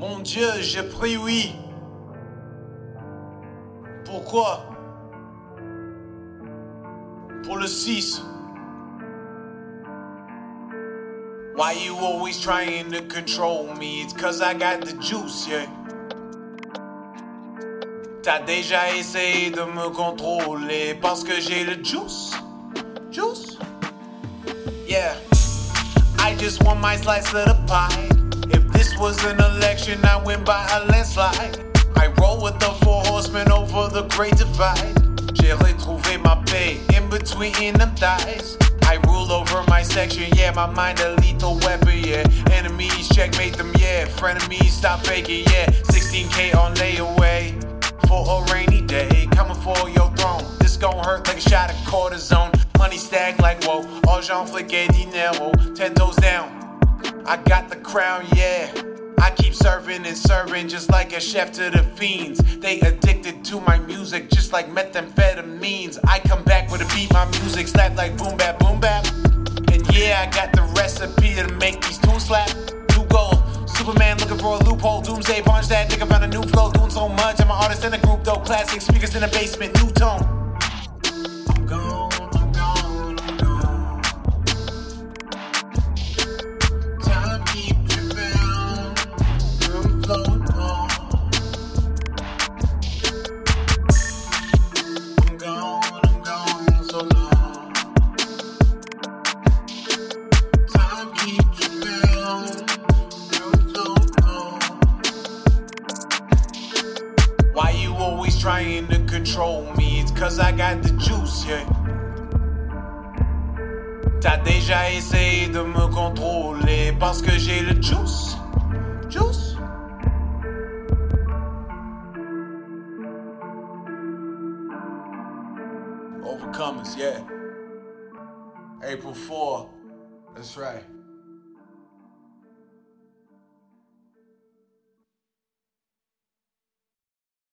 Mon Dieu, je prie oui. Pourquoi? Pour le 6. Why you always trying to control me? It's cause I got the juice, yeah. T'as déjà essayé de me contrôler parce que j'ai le juice. Juice? Yeah. I just want my slice of the pie. Was an election, I win by a landslide. I roll with the four horsemen over the great divide. J'ai retrouvé ma paix in between them thighs. I rule over my section, yeah, my mind a lethal weapon, yeah. Enemies, checkmate them, yeah. Frenemies, stop faking, yeah. 16k on layaway for a rainy day. Coming for your throne. This gon' hurt like a shot of cortisone. Money stack like whoa. Argent fliqué dinero. Ten toes down. I got the crown, yeah. Serving and serving just like a chef to the fiends. They addicted to my music just like methamphetamines. I come back with a beat, my music slap like boom bap, boom bap. And yeah, I got the recipe to make these tunes slap. New goal, Superman looking for a loophole. Doomsday punch that nigga found a new flow, doing so much. I'm an artist in a group though. Classic speakers in the basement, new tone. Why you always trying to control me? It's cause I got the juice, yeah. T'as déjà essayé de me contrôler parce que j'ai le juice. Juice. Overcomers, yeah. April 4. That's right.